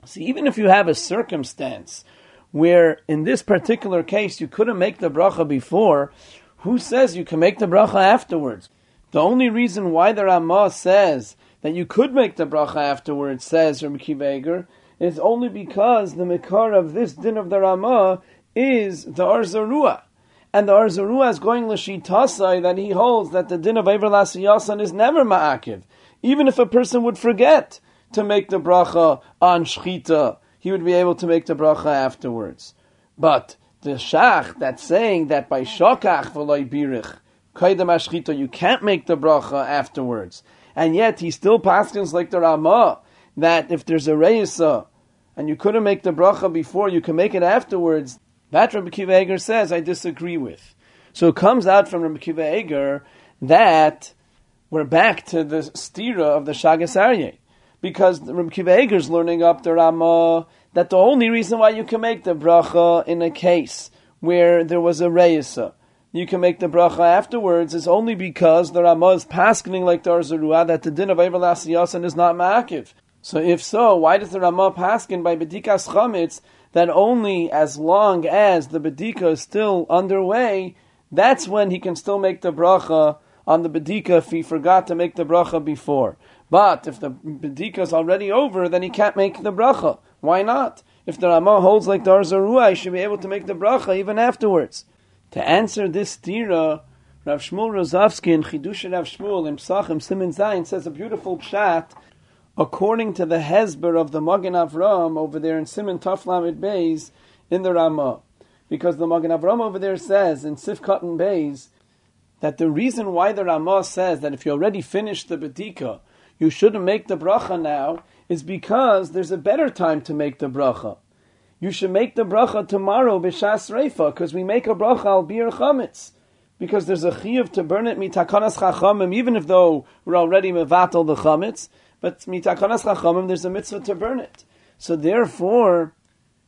See, even if you have a circumstance where in this particular case you couldn't make the bracha before, who says you can make the bracha afterwards? The only reason why the Ramah says that you could make the bracha afterwards, says Rabbi Akiva is only because the Mekar of this din of the Ramah is the Ohr Zarua. And the Ohr Zarua is going l'shitasai that he holds that the din of Ever Yasan is never ma'akiv. Even if a person would forget to make the bracha on shchita, he would be able to make the bracha afterwards. But the shach that's saying that by shokach v'loy birich, you can't make the bracha afterwards. And yet he still paskins like the Ramah that if there's a reisa and you couldn't make the bracha before, you can make it afterwards. That Rabbi Akiva Eger says I disagree with. So it comes out from Rabbi Akiva Eger that we're back to the stira of the Shagas Aryeh. Because Rabbi Akiva is learning up the Ramah that the only reason why you can make the bracha in a case where there was a reisa you can make the bracha afterwards is only because the Ramah is paskening like the that the din of Yasan is not ma'akiv. So if so, why does the Ramah paskin by Bedikas Chametz that only as long as the Bedika is still underway, that's when he can still make the bracha on the Bedika if he forgot to make the bracha before. But if the Bedika is already over, then he can't make the bracha. Why not? If the Ramah holds like the Ohr Zarua, he should be able to make the bracha even afterwards. To answer this stira, Rav Shmuel Rozovsky in Chidush Rav Shmuel in Psachim Simon Zayin says a beautiful pshat according to the Hezber of the Magen Avram over there in Simon Taflamid Beis in the Ramah. Because the Magen Avram over there says in Sifkat and Beis that the reason why the Ramah says that if you already finished the bedika, you shouldn't make the bracha now, is because there's a better time to make the bracha. You should make the bracha tomorrow b'shas reifa, because we make a bracha al bir chametz. Because there's a chiyuv to burn it mitakanas chachamim, even if though we're already mevatel the chametz, but mitakanas chachamim, there's a mitzvah to burn it. So therefore,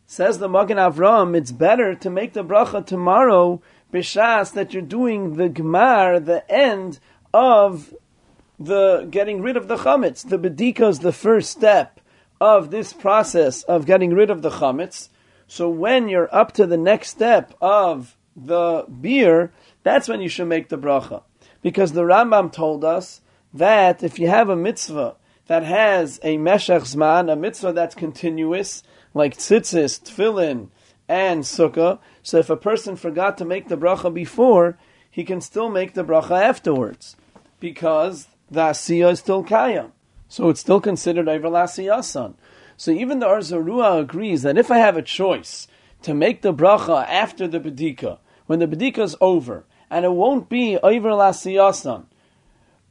says the Magen Avram, it's better to make the bracha tomorrow b'shas that you're doing the gemar, the end of the getting rid of the chametz. The bedika is the first step of this process of getting rid of the chametz. So when you're up to the next step of the beer, that's when you should make the bracha. Because the Rambam told us that if you have a mitzvah that has a meshach zman, a mitzvah that's continuous, like tzitzis, tefillin, and sukkah, so if a person forgot to make the bracha before, he can still make the bracha afterwards. Because the asiya is still kaya. So it's still considered Iverlasiyasan. So even the Ohr Zarua agrees that if I have a choice to make the bracha after the bedika, when the bedika is over, and it won't be Iverlasiyasan,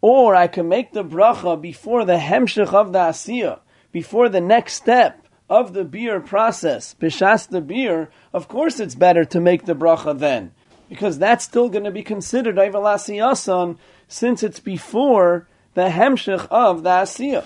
or I can make the bracha before the hemshech of the asiya, before the next step of the beer process, bishas the beer, of course it's better to make the bracha then. Because that's still going to be considered Ivalasiyasan since it's before the hemshech of the asiya.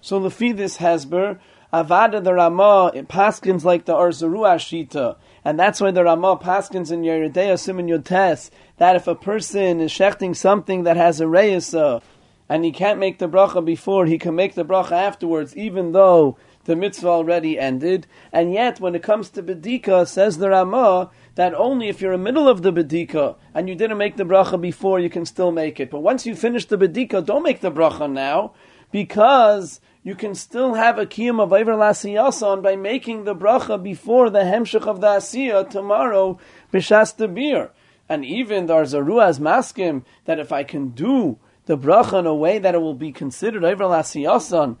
So lefi this hesber, avada the Ramah paskins like the Arzaru Ashita, and that's why the Ramah paskins in Yeridea Simon Yotes that if a person is shechting something that has a reyesa and he can't make the bracha before, he can make the bracha afterwards, even though the mitzvah already ended. And yet, when it comes to bedika, says the Ramah that only if you're in the middle of the bedika and you didn't make the bracha before, you can still make it. But once you finish the bedika, don't make the bracha now, because you can still have a kiyum of Iver Lasiyasan by making the bracha before the hemshech of the Asiya tomorrow, b'shas beer. And even there's a maskim that if I can do the bracha in a way that it will be considered Iver Lasiyasan,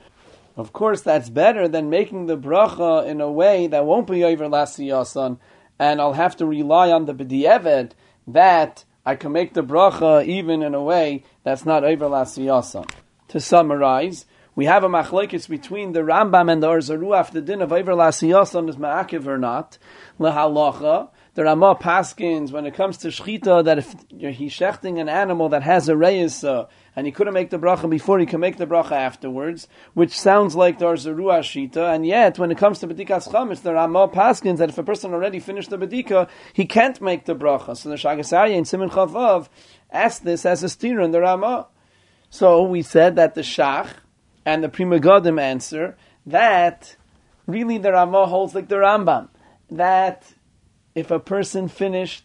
of course, that's better than making the bracha in a way that won't be over lasiyasan, and I'll have to rely on the b'di'eved that I can make the bracha even in a way that's not over lasiyasan. To summarize, we have a machlekes between the Rambam and the Arzaru after the din of over lasiyasan is ma'akiv or not. Lehalacha, the Ramah Paskins, when it comes to Shechita, that if he's shechting an animal that has a reyes, uh, and he couldn't make the bracha before, he can make the bracha afterwards, which sounds like there's a ruah shita, and yet when it comes to bedikas chametz, there are more paskins that if a person already finished the bedika, he can't make the bracha. So the Shagas Aryeh in Simon Chavav asked this as a steer in the Ramah. So we said that the Shach and the Pri Megadim answer that really the Ramah holds like the Rambam, that if a person finished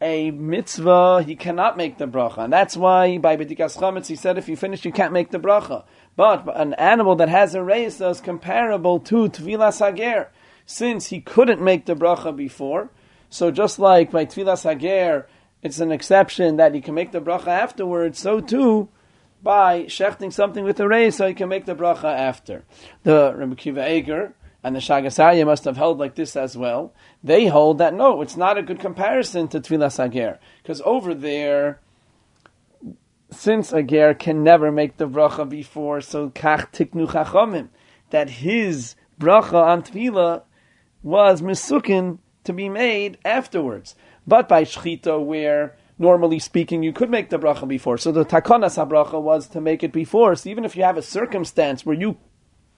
a mitzvah, he cannot make the bracha. And that's why by B'dikas Chametz he said if you finish you can't make the bracha. But an animal that has a race is comparable to Tvilas Hager, since he couldn't make the bracha before. So just like by Tvilas Hager, it's an exception that he can make the bracha afterwards, so too by shechting something with a race, so he can make the bracha after. The Rebbe Kiva Eger, and the Shagas Aryeh must have held like this as well. They hold that no, it's not a good comparison to Tvilas Ager, because over there, since Ager can never make the bracha before, so kach tiknu chachomim, that his bracha on Tvila was misukin to be made afterwards. But by Shchita, where normally speaking, you could make the bracha before. So the takonas bracha was to make it before. So even if you have a circumstance where you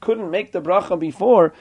couldn't make the bracha before,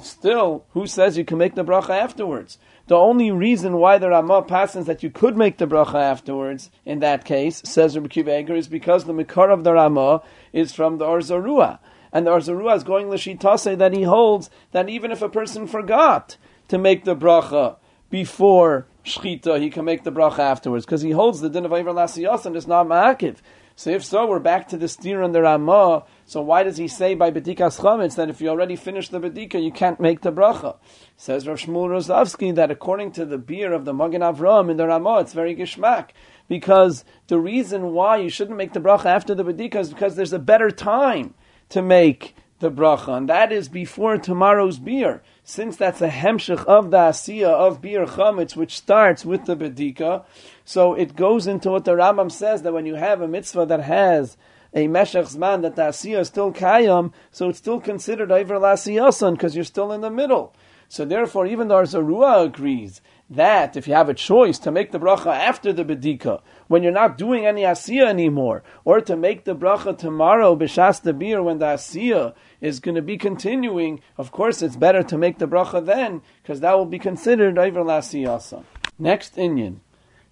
still, who says you can make the bracha afterwards? The only reason why the Ramah passes that you could make the bracha afterwards, in that case, says Rabbi Akiva is because the Mikar of the Ramah is from the Ohr Zarua. And the Ohr Zarua is going Lashitase that he holds that even if a person forgot to make the bracha before Shchita, he can make the bracha afterwards, because he holds the din of Iver Lasiyas and is not Ma'akiv. So if so, we're back to the steer and the Ramah. So why does he say by Bedikas Chametz that if you already finished the Bedika, you can't make the bracha? Says Rav Shmuel Rozovsky that according to the beer of the Magen Avram in the Ramah, it's very gishmak. Because the reason why you shouldn't make the bracha after the Bedika is because there's a better time to make the bracha, and that is before tomorrow's beer, since that's a hemshich of the asiya of beer chametz, which starts with the bedika. So it goes into what the Rambam says that when you have a mitzvah that has a meshach zman that the asiya is still kayam, so it's still considered over lasiyasan because you're still in the middle. So therefore, even though Zarua agrees that if you have a choice to make the bracha after the bedika, when you're not doing any asiya anymore, or to make the bracha tomorrow b'shas beer when the asiya is going to be continuing, of course it's better to make the bracha then, because that will be considered over lasiyasa. Next Inyan.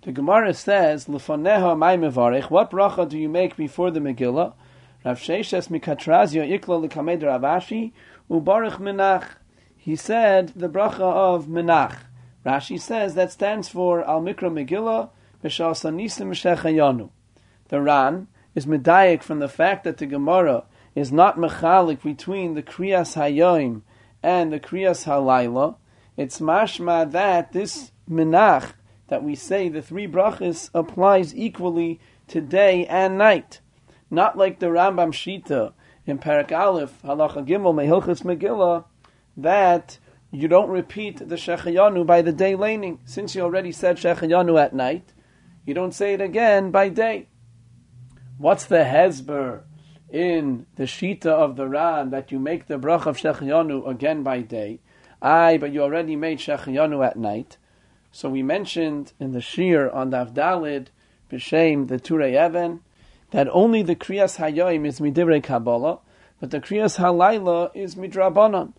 The Gemara says, "Lefaneha may mevarich." What bracha do you make before the Megillah? Rav Sheshes mikatrazio ikla lekamed Ravashi ubarich menach. He said the bracha of menach. Rashi says that stands for Al Mikra Megillah. The Ran is medayik from the fact that the Gemara is not mechalik between the Kriyas Hayoim and the Kriyas Halayla. It's mashma that this menach that we say the three brachas applies equally to day and night. Not like the Rambam Shita in Parak Aleph, Halacha Gimel, Mehilchas Megillah, that you don't repeat the Shechayanu by the day laning. Since you already said Shechayanu at night, you don't say it again by day. What's the Hezber in the Shita of the Ran that you make the Brach of Shechayanu again by day? Aye, but you already made Shechayanu at night. So we mentioned in the Shir on the Avdalid, B'Shem, the Turei Even, that only the Kriyas Hayoim is Midivrei Kabbalah, but the Kriyas Halayla is Midrabanan.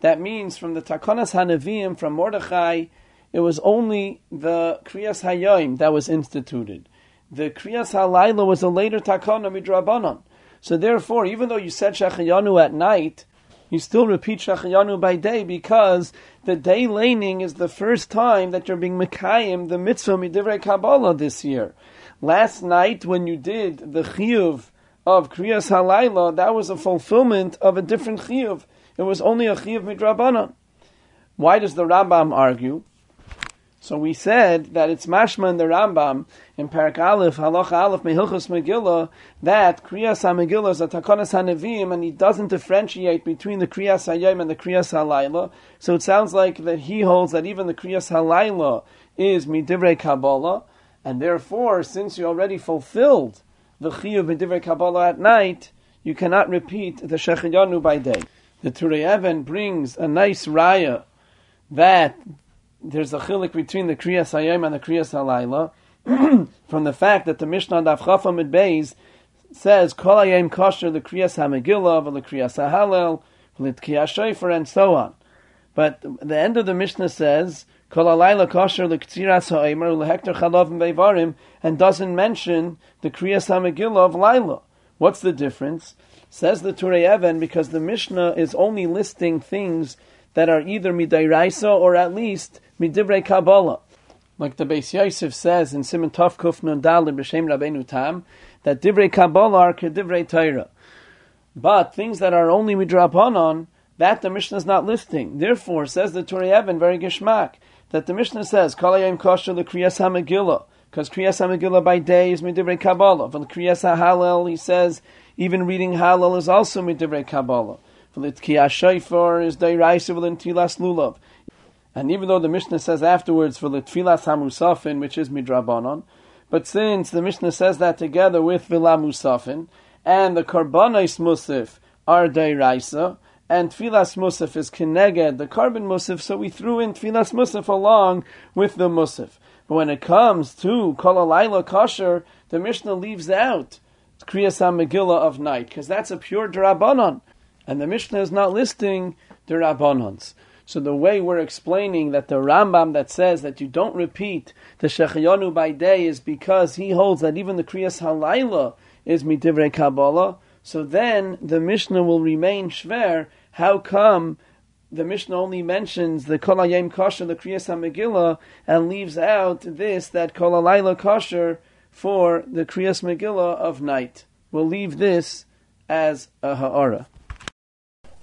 That means from the Takonas Hanavim, from Mordechai, it was only the Kriyas Hayoim that was instituted. The Kriyas Halayla was a later Takona Midrabanan. So therefore, even though you said Shachayanu at night, you still repeat Shachayanu by day because the day laning is the first time that you're being Mekayim, the mitzvah Midivrei Kabbalah this year. Last night, when you did the Chiyuv of Kriyas Halayla, that was a fulfillment of a different Chiyuv. It was only a chiv midrabanan. Why does the Rambam argue? So we said that it's mashma in the Rambam in Parak Aleph, Halacha Aleph, Mehilchus Megillah, that Kriyas HaMegillah is a Takonas HaNevim, and he doesn't differentiate between the Kriyas HaYom and the Kriyas HaLayla. So it sounds like that he holds that even the Kriyas HaLayla is Midivrei Kabbalah, and therefore, since you already fulfilled the Chiyuv Midivrei Kabbalah at night, you cannot repeat the Shechayanu by day the Turei Even brings a nice raya that there's a chilik between the Kriyas Hayom and the Kriyas Halayla from the fact that the Mishnah Daf Chafa Mid Beis says Kol Hayom Kosher the Kriyas Hamegillah the Kriyas Hahalel Litkiyas Shofar and so on. But the end of the Mishnah says Kol Halayla Kosher the Ktziras Ha'omer Lehekter Chalav Beivarim and doesn't mention the Kriyas Hamegillah of Laila. What's the difference? Says the Turei Even because the Mishnah is only listing things that are either midairaisa or at least midivrei Kabbalah. Like the Beis Yosef says in Simon Tov Kuf Nun B'Shem Rabbeinu Tam, that divrei Kabbalah are kedivrei Torah. But things that are only midrabanon, that the Mishnah is not listing. Therefore, says the Turei Even, very geshmak, that the Mishnah says, Kalayim kosher the Kriyas HaMegillah, because Kriyas HaMegillah by day is midivrei Kabbalah. But Kriyas HaHalel, he says, even reading Hallel is also midivrei Kabbalah. V'litkiyah shayfor is dairaisa v'lintilas lulav. And even though the Mishnah says afterwards for litfilas hamusafin, which is midrabanon, but since the Mishnah says that together with vila musafin, and the karbanis musif are dairaisa, and tfilas musaf is kineged, the carbon musaf, so we threw in tfilas musaf along with the musaf. But when it comes to kol alayla kosher, the Mishnah leaves out Kriyas Megillah of night, because that's a pure Darabanan. And the Mishnah is not listing Darabanans. So the way we're explaining that the Rambam that says that you don't repeat the Shechayanu by day is because he holds that even the Kriyas Halayla is Midivrei Kabbalah. So then the Mishnah will remain shver. How come the Mishnah only mentions the Kol Hayim Kosher, the Kriyas HaMegillah, and leaves out this, that Kol Halayla Kosher, for the Kriyas Megillah of night. We'll leave this as a ha'ara.